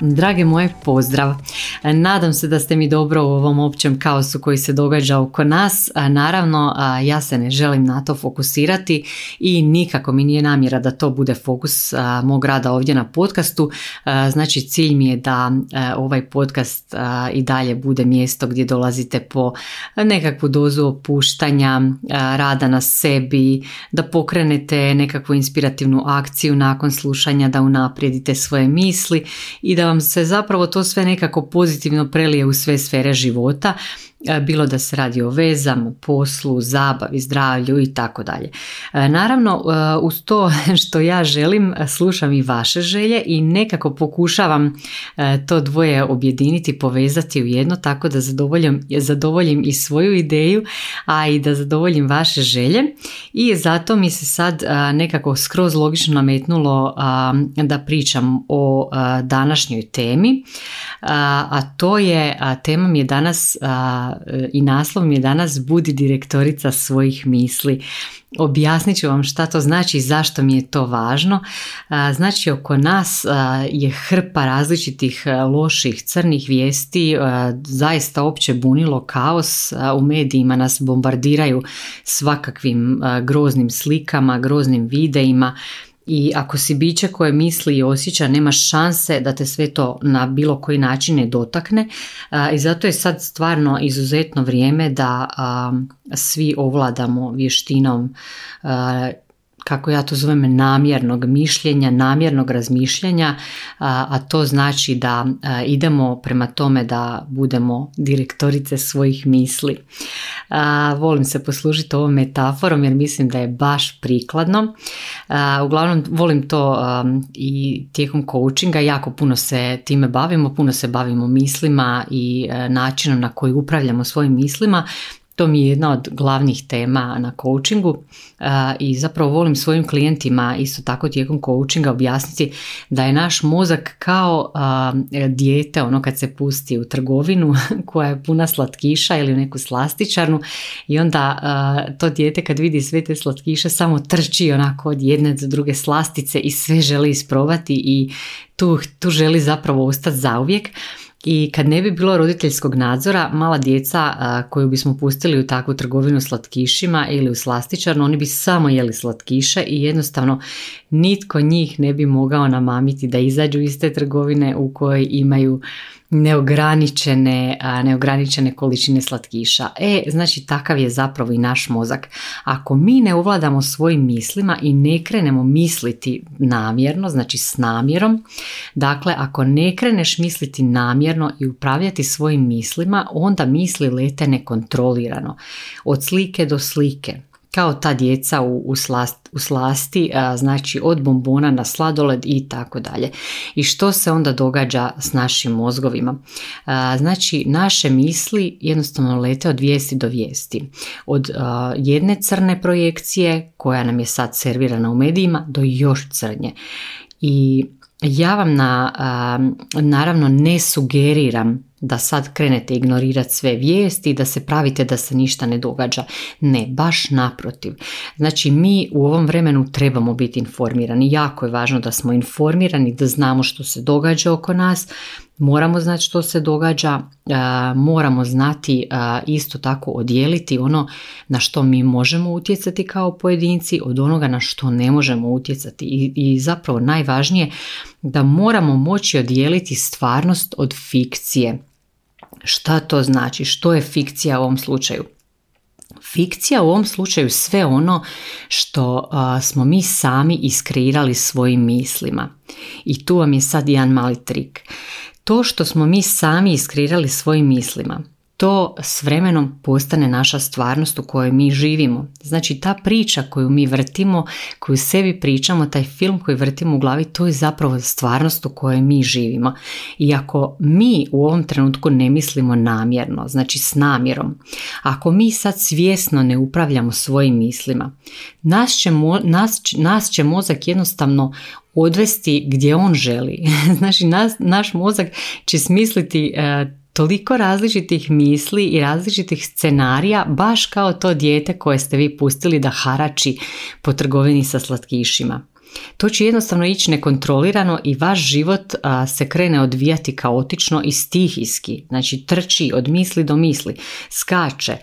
Drage moje, pozdrav! Nadam se da ste mi dobro u ovom općem kaosu koji se događa oko nas. Naravno, ja se ne želim na to fokusirati i nikako mi nije namjera da to bude fokus mog rada ovdje na podcastu. Znači, cilj mi je da ovaj podcast i dalje bude mjesto gdje dolazite po nekakvu dozu opuštanja, rada na sebi, da pokrenete nekakvu inspirativnu akciju nakon slušanja, da unaprijedite svoje misli i da vam se zapravo to sve nekako pozitivno prelije u sve sfere života E, bilo da se radi o vezama, poslu, zabavi, zdravlju i tako dalje. E, naravno, e, uz to što ja želim, slušam i vaše želje i nekako pokušavam to dvoje objediniti, povezati u jedno tako da zadovoljim, zadovoljim i svoju ideju, a i da zadovoljim vaše želje. I zato mi se sad nekako skroz logično nametnulo da pričam o današnjoj temi, a to je, tema mi je danas i naslov mi je danas Budi direktorica svojih misli. Objasnit ću vam šta to znači i zašto mi je to važno. Znači oko nas je hrpa različitih loših crnih vijesti, zaista opće bunilo kaos, u medijima nas bombardiraju svakakvim groznim slikama, groznim videima, i ako si biće koje misli i osjeća, nema šanse da te sve to na bilo koji način ne dotakne. I zato je sad stvarno izuzetno vrijeme da svi ovladamo vještinom kako ja to zovem namjernog mišljenja, namjernog razmišljanja, a, to znači da idemo prema tome da budemo direktorice svojih misli. volim se poslužiti ovom metaforom jer mislim da je baš prikladno. uglavnom volim to i tijekom coachinga, jako puno se time bavimo, puno se bavimo mislima i e, načinom na koji upravljamo svojim mislima to mi je jedna od glavnih tema na coachingu i zapravo volim svojim klijentima isto tako tijekom coachinga objasniti da je naš mozak kao dijete ono kad se pusti u trgovinu koja je puna slatkiša ili u neku slastičarnu i onda to dijete kad vidi sve te slatkiše samo trči onako od jedne do druge slastice i sve želi isprobati i tu, tu želi zapravo ostati zauvijek. I kad ne bi bilo roditeljskog nadzora, mala djeca koju bismo pustili u takvu trgovinu slatkišima ili u slastičarnu, oni bi samo jeli slatkiše i jednostavno nitko njih ne bi mogao namamiti da izađu iz te trgovine u kojoj imaju neograničene, neograničene količine slatkiša. E, znači takav je zapravo i naš mozak. Ako mi ne uvladamo svojim mislima i ne krenemo misliti namjerno, znači s namjerom, dakle ako ne kreneš misliti namjerno i upravljati svojim mislima, onda misli lete nekontrolirano. Od slike do slike kao ta djeca u, u, u slasti, znači od bombona na sladoled i tako dalje. I što se onda događa s našim mozgovima? Znači, naše misli jednostavno lete od vijesti do vijesti. Od jedne crne projekcije, koja nam je sad servirana u medijima, do još crnje. I ja vam na, naravno ne sugeriram da sad krenete ignorirati sve vijesti i da se pravite da se ništa ne događa. Ne, baš naprotiv. Znači mi u ovom vremenu trebamo biti informirani. Jako je važno da smo informirani, da znamo što se događa oko nas, moramo znati što se događa, moramo znati isto tako odijeliti ono na što mi možemo utjecati kao pojedinci od onoga na što ne možemo utjecati i, zapravo najvažnije da moramo moći odijeliti stvarnost od fikcije. Šta to znači? Što je fikcija u ovom slučaju? Fikcija u ovom slučaju sve ono što smo mi sami iskreirali svojim mislima. I tu vam je sad jedan mali trik. To što smo mi sami iskreirali svojim mislima, to s vremenom postane naša stvarnost u kojoj mi živimo. Znači ta priča koju mi vrtimo, koju sebi pričamo, taj film koji vrtimo u glavi, to je zapravo stvarnost u kojoj mi živimo. I ako mi u ovom trenutku ne mislimo namjerno, znači s namjerom, ako mi sad svjesno ne upravljamo svojim mislima, nas će, nas, nas će mozak jednostavno odvesti gdje on želi. znači nas, naš mozak će smisliti e, toliko različitih misli i različitih scenarija, baš kao to dijete koje ste vi pustili da harači po trgovini sa slatkišima. To će jednostavno ići nekontrolirano i vaš život se krene odvijati kaotično i stihijski, znači trči od misli do misli, skače,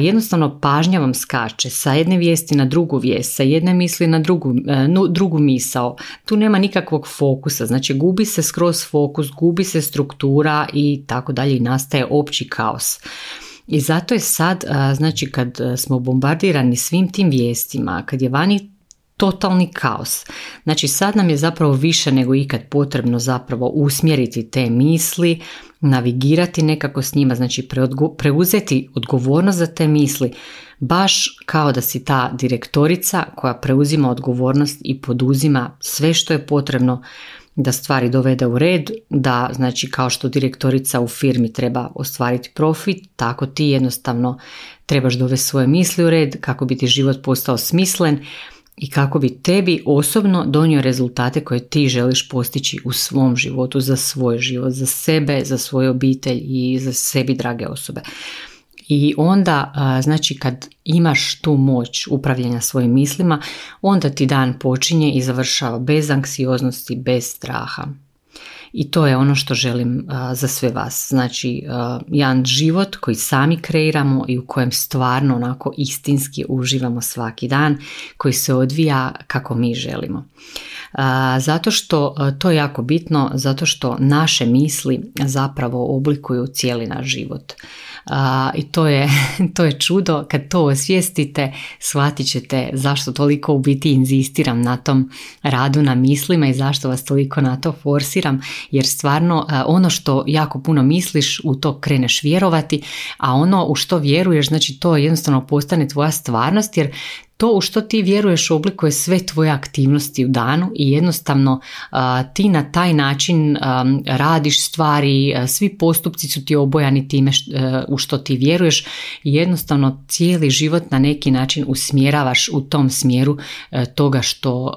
jednostavno pažnja vam skače sa jedne vijesti na drugu vijest, sa jedne misli na drugu, e, drugu misao. Tu nema nikakvog fokusa, znači gubi se skroz fokus, gubi se struktura i tako dalje i nastaje opći kaos. I zato je sad, znači kad smo bombardirani svim tim vijestima, kad je vani totalni kaos. Znači sad nam je zapravo više nego ikad potrebno zapravo usmjeriti te misli, navigirati nekako s njima, znači preuzeti odgovornost za te misli, baš kao da si ta direktorica koja preuzima odgovornost i poduzima sve što je potrebno da stvari dovede u red, da znači kao što direktorica u firmi treba ostvariti profit, tako ti jednostavno trebaš dovesti svoje misli u red kako bi ti život postao smislen i kako bi tebi osobno donio rezultate koje ti želiš postići u svom životu, za svoj život, za sebe, za svoju obitelj i za sebi drage osobe. I onda, znači kad imaš tu moć upravljanja svojim mislima, onda ti dan počinje i završava bez anksioznosti, bez straha. I to je ono što želim za sve vas. Znači, jedan život koji sami kreiramo i u kojem stvarno onako istinski uživamo svaki dan, koji se odvija kako mi želimo. Zato što to je jako bitno, zato što naše misli zapravo oblikuju cijeli naš život. I to je, to je čudo, kad to osvijestite, shvatit ćete zašto toliko u biti inzistiram na tom radu na mislima i zašto vas toliko na to forsiram, jer stvarno ono što jako puno misliš, u to kreneš vjerovati, a ono u što vjeruješ, znači to jednostavno postane tvoja stvarnost, jer to u što ti vjeruješ oblikuje sve tvoje aktivnosti u danu i jednostavno ti na taj način radiš stvari, svi postupci su ti obojani time e, u što ti vjeruješ i jednostavno cijeli život na neki način usmjeravaš u tom smjeru e, toga što,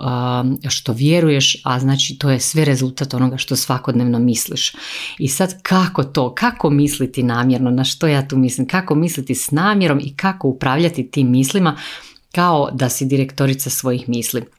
što vjeruješ, a znači to je sve rezultat onoga što svakodnevno misliš. I sad kako to, kako misliti namjerno, na što ja tu mislim, kako misliti s namjerom i kako upravljati tim mislima, kao da si direktorica svojih misli.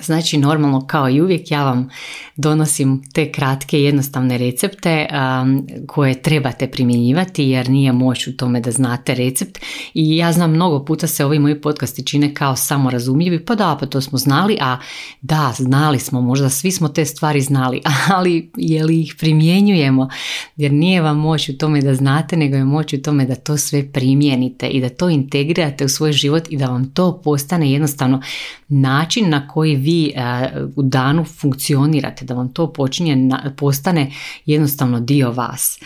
Znači normalno kao i uvijek ja vam donosim te kratke jednostavne recepte um, koje trebate primjenjivati jer nije moć u tome da znate recept. I ja znam mnogo puta se ovi moji podcasti čine kao samorazumljivi pa da pa to smo znali a da znali smo možda svi smo te stvari znali ali je li ih primjenjujemo? Jer nije vam moć u tome da znate nego je moć u tome da to sve primijenite i da to integrirate u svoj život i da vam to postane jednostavno način na koji vi e, u danu funkcionirate, da vam to počinje, postane jednostavno dio vas.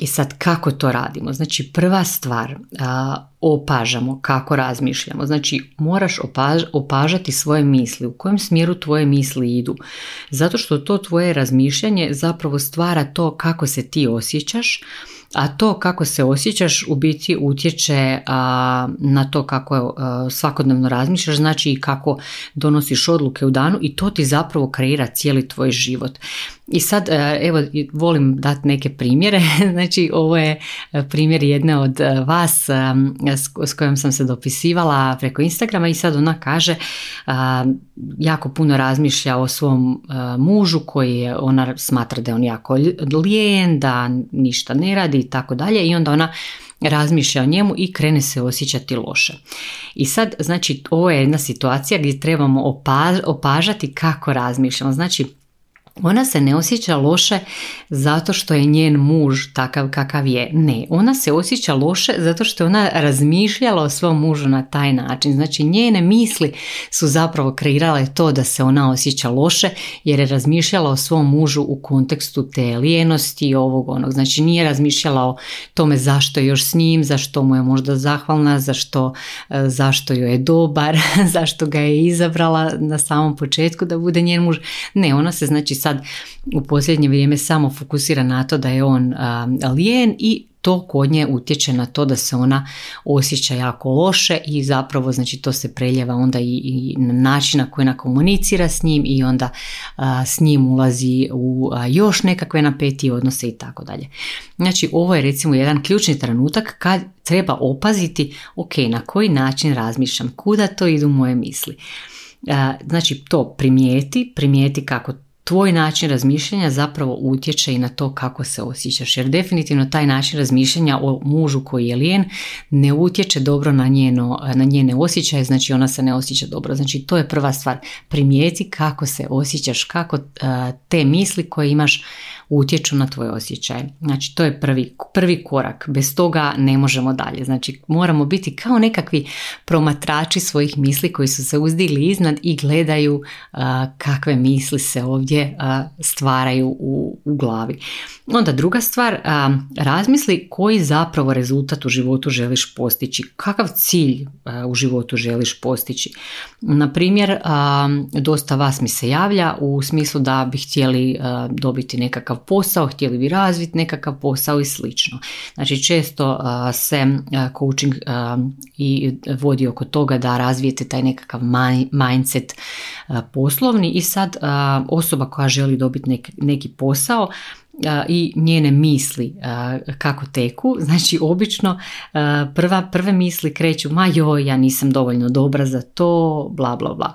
I sad kako to radimo? Znači prva stvar, opažamo kako razmišljamo. Znači moraš opažati svoje misli, u kojem smjeru tvoje misli idu. Zato što to tvoje razmišljanje zapravo stvara to kako se ti osjećaš, a to kako se osjećaš u biti utječe na to kako svakodnevno razmišljaš, znači i kako donosiš odluke u danu i to ti zapravo kreira cijeli tvoj život. I sad, e, evo, volim dati neke primjere. Znači, ovo je e, primjer jedne od e, vas s kojom sam se dopisivala preko Instagrama i sad ona kaže jako puno razmišlja o svom mužu koji je, ona smatra da je on jako lijen, da ništa ne radi i tako dalje i onda ona razmišlja o njemu i krene se osjećati loše. I sad, znači, ovo je jedna situacija gdje trebamo opažati kako razmišljamo. Znači, ona se ne osjeća loše zato što je njen muž takav kakav je. Ne, ona se osjeća loše zato što je ona razmišljala o svom mužu na taj način. Znači njene misli su zapravo kreirale to da se ona osjeća loše jer je razmišljala o svom mužu u kontekstu te lijenosti i ovog onog. Znači nije razmišljala o tome zašto je još s njim, zašto mu je možda zahvalna, zašto, e, zašto joj je dobar, zašto ga je izabrala na samom početku da bude njen muž. Ne, ona se znači sad u posljednje vrijeme samo fokusira na to da je on lijen i to kod nje utječe na to da se ona osjeća jako loše i zapravo znači to se preljeva onda i, i na način na koji ona komunicira s njim i onda s njim ulazi u još nekakve napeti odnose i tako dalje. Znači ovo je recimo jedan ključni trenutak kad treba opaziti ok na koji način razmišljam, kuda to idu moje misli. Znači to primijeti, primijeti kako tvoj način razmišljanja zapravo utječe i na to kako se osjećaš. Jer definitivno taj način razmišljanja o mužu koji je lijen ne utječe dobro na, njeno, na njene osjećaje, znači ona se ne osjeća dobro. Znači to je prva stvar. Primijeti kako se osjećaš, kako te misli koje imaš utječu na tvoje osjećaje. Znači to je prvi, prvi korak. Bez toga ne možemo dalje. Znači moramo biti kao nekakvi promatrači svojih misli koji su se uzdigli iznad i gledaju kakve misli se ovdje stvaraju u, u glavi. Onda druga stvar, razmisli koji zapravo rezultat u životu želiš postići. Kakav cilj u životu želiš postići. Na primjer, dosta vas mi se javlja u smislu da bi htjeli dobiti nekakav posao, htjeli bi razviti nekakav posao i slično. Znači često se coaching i vodi oko toga da razvijete taj nekakav mindset poslovni i sad osoba koja želi dobiti neki posao i njene misli kako teku. Znači obično prva, prve misli kreću ma joj ja nisam dovoljno dobra za to, bla bla bla.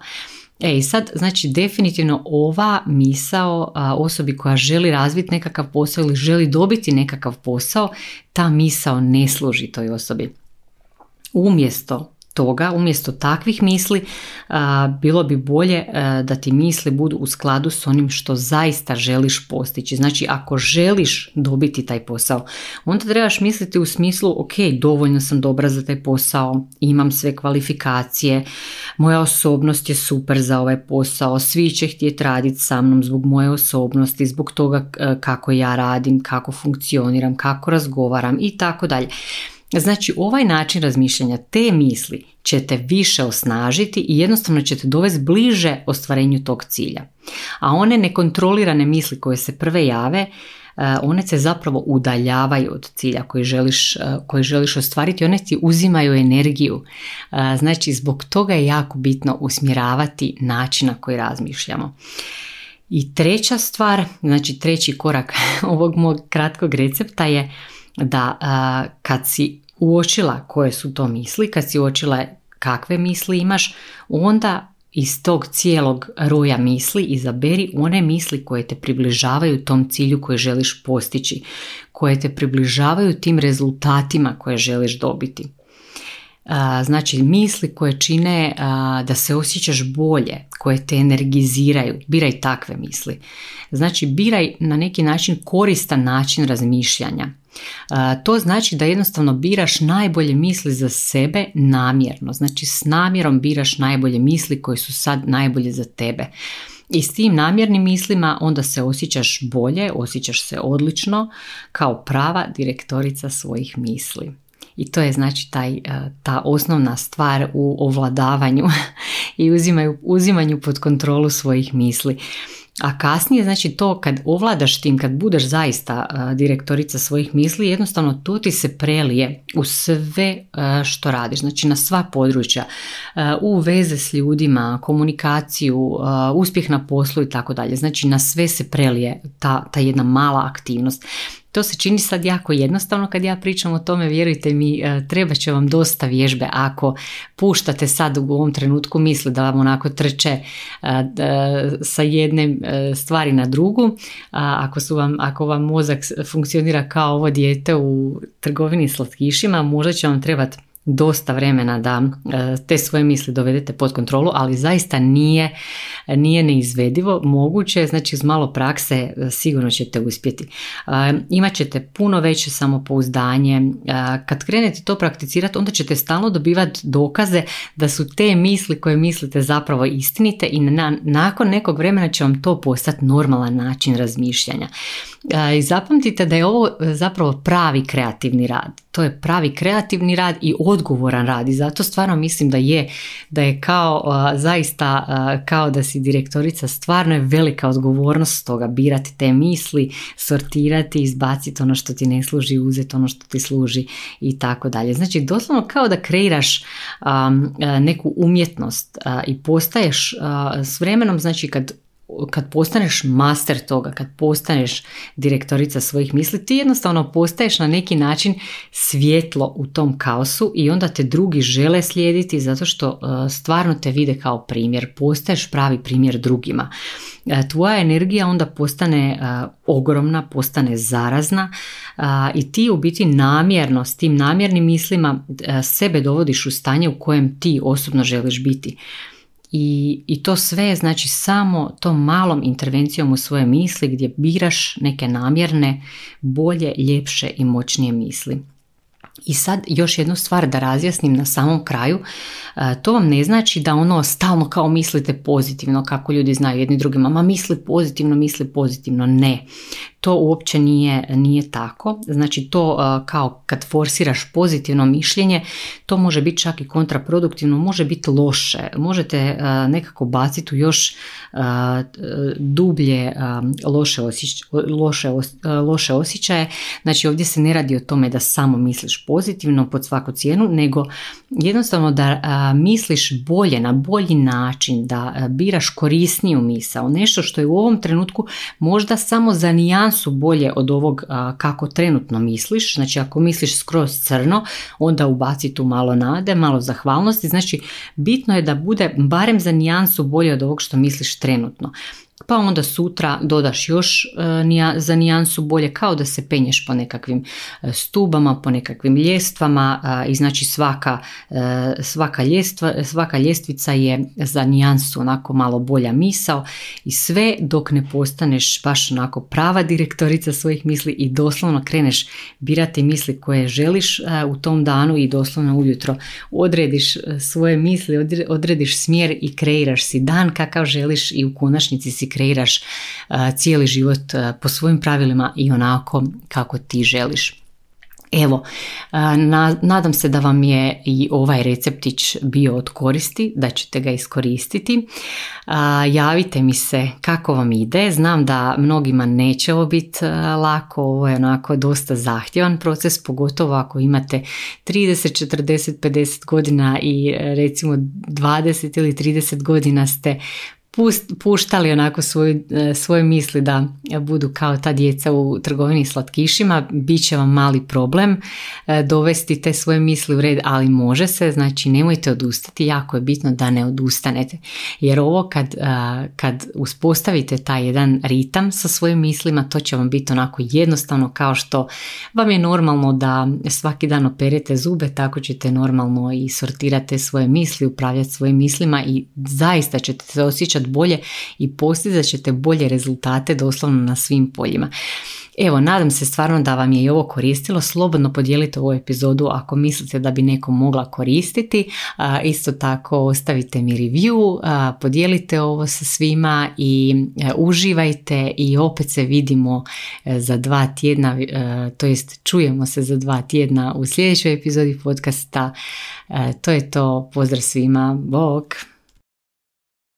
E sad, znači definitivno ova misao osobi koja želi razviti nekakav posao ili želi dobiti nekakav posao, ta misao ne služi toj osobi. Umjesto toga, umjesto takvih misli, bilo bi bolje da ti misli budu u skladu s onim što zaista želiš postići. Znači, ako želiš dobiti taj posao, onda trebaš misliti u smislu, ok, dovoljno sam dobra za taj posao, imam sve kvalifikacije, moja osobnost je super za ovaj posao, svi će htjeti raditi sa mnom zbog moje osobnosti, zbog toga kako ja radim, kako funkcioniram, kako razgovaram i tako dalje. Znači ovaj način razmišljanja, te misli ćete više osnažiti i jednostavno ćete dovesti bliže ostvarenju tog cilja. A one nekontrolirane misli koje se prve jave, e, one se zapravo udaljavaju od cilja koji želiš, e, koji želiš ostvariti, one ti uzimaju energiju. E, znači zbog toga je jako bitno usmjeravati način na koji razmišljamo. I treća stvar, znači treći korak ovog mog kratkog recepta je da kad si uočila koje su to misli, kad si uočila kakve misli imaš, onda iz tog cijelog roja misli izaberi one misli koje te približavaju tom cilju koje želiš postići, koje te približavaju tim rezultatima koje želiš dobiti. Znači misli koje čine da se osjećaš bolje, koje te energiziraju, biraj takve misli. Znači biraj na neki način koristan način razmišljanja. To znači da jednostavno biraš najbolje misli za sebe namjerno. Znači s namjerom biraš najbolje misli koje su sad najbolje za tebe. I s tim namjernim mislima onda se osjećaš bolje, osjećaš se odlično kao prava direktorica svojih misli. I to je znači taj, ta osnovna stvar u ovladavanju i uzimanju, uzimanju pod kontrolu svojih misli. A kasnije, znači to kad ovladaš tim, kad budeš zaista direktorica svojih misli, jednostavno to ti se prelije u sve što radiš, znači na sva područja, u veze s ljudima, komunikaciju, uspjeh na poslu i tako dalje. Znači na sve se prelije ta, ta jedna mala aktivnost. To se čini sad jako jednostavno kad ja pričam o tome, vjerujte mi, e, treba će vam dosta vježbe ako puštate sad u ovom trenutku misli da vam onako trče e, sa jedne e, stvari na drugu, ako, su vam, ako vam mozak funkcionira kao ovo dijete u trgovini slatkišima, možda će vam trebati dosta vremena da te svoje misli dovedete pod kontrolu, ali zaista nije, nije neizvedivo, moguće je, znači uz malo prakse sigurno ćete uspjeti. Imat ćete puno veće samopouzdanje, kad krenete to prakticirati onda ćete stalno dobivati dokaze da su te misli koje mislite zapravo istinite i na, nakon nekog vremena će vam to postati normalan način razmišljanja. I zapamtite da je ovo zapravo pravi kreativni rad. To je pravi kreativni rad i odgovoran rad i zato stvarno mislim da je da je kao zaista kao da si direktorica stvarno je velika odgovornost toga birati te misli, sortirati, izbaciti ono što ti ne služi, uzeti ono što ti služi i tako dalje. Znači doslovno kao da kreiraš neku umjetnost i postaješ s vremenom znači kad kad postaneš master toga, kad postaneš direktorica svojih misli, ti jednostavno postaješ na neki način svjetlo u tom kaosu i onda te drugi žele slijediti zato što uh, stvarno te vide kao primjer, postaješ pravi primjer drugima. Uh, tvoja energija onda postane uh, ogromna, postane zarazna i ti u biti namjerno s tim namjernim mislima sebe dovodiš u stanje u kojem ti osobno želiš biti. I, I to sve znači samo tom malom intervencijom u svoje misli gdje biraš neke namjerne, bolje, ljepše i moćnije misli. I sad još jednu stvar da razjasnim na samom kraju, e, to vam ne znači da ono stalno kao mislite pozitivno, kako ljudi znaju jedni drugima, ma misli pozitivno, misli pozitivno, ne to uopće nije, nije tako. Znači to uh, kao kad forsiraš pozitivno mišljenje, to može biti čak i kontraproduktivno, može biti loše. Možete uh, nekako baciti u još dublje loše, loše, loše osjećaje. Znači ovdje se ne radi o tome da samo misliš pozitivno pod svaku cijenu, nego jednostavno da misliš bolje, na bolji način, da biraš korisniju misao. Nešto što je u ovom trenutku možda samo za nijansu su bolje od ovog kako trenutno misliš. Znači ako misliš skroz crno, onda ubaci tu malo nade, malo zahvalnosti. Znači bitno je da bude barem za nijansu bolje od ovog što misliš trenutno pa onda sutra dodaš još e, za nijansu bolje kao da se penješ po nekakvim e, stubama, po nekakvim ljestvama i znači svaka, e, svaka, ljestva, svaka ljestvica je za nijansu onako malo bolja misao i sve dok ne postaneš baš onako prava direktorica svojih misli i doslovno kreneš birati misli koje želiš u tom danu i doslovno ujutro odrediš svoje misli, odrediš smjer i kreiraš si dan kakav želiš i u konačnici si kreiraš cijeli život po svojim pravilima i onako kako ti želiš. Evo, nadam se da vam je i ovaj receptić bio od koristi, da ćete ga iskoristiti. Javite mi se kako vam ide, znam da mnogima neće ovo biti lako, ovo je onako dosta zahtjevan proces, pogotovo ako imate 30, 40, 50 godina i recimo 20 ili 30 godina ste puštali onako svoju, e, svoje misli da budu kao ta djeca u trgovini slatkišima, bit će vam mali problem e, dovesti te svoje misli u red, ali može se, znači nemojte odustati, jako je bitno da ne odustanete. Jer ovo kad, e, kad uspostavite taj jedan ritam sa svojim mislima, to će vam biti onako jednostavno kao što vam je normalno da svaki dan operete zube, tako ćete normalno i sortirate svoje misli, upravljati svojim mislima i zaista ćete se osjećati bolje i postizat ćete bolje rezultate doslovno na svim poljima. Evo, nadam se stvarno da vam je i ovo koristilo. Slobodno podijelite ovu epizodu ako mislite da bi neko mogla koristiti. Isto tako ostavite mi review, podijelite ovo sa svima i e, uživajte i opet se vidimo e, za dva tjedna, e, to jest čujemo se za dva tjedna u sljedećoj epizodi podcasta. To je to, pozdrav svima, bok!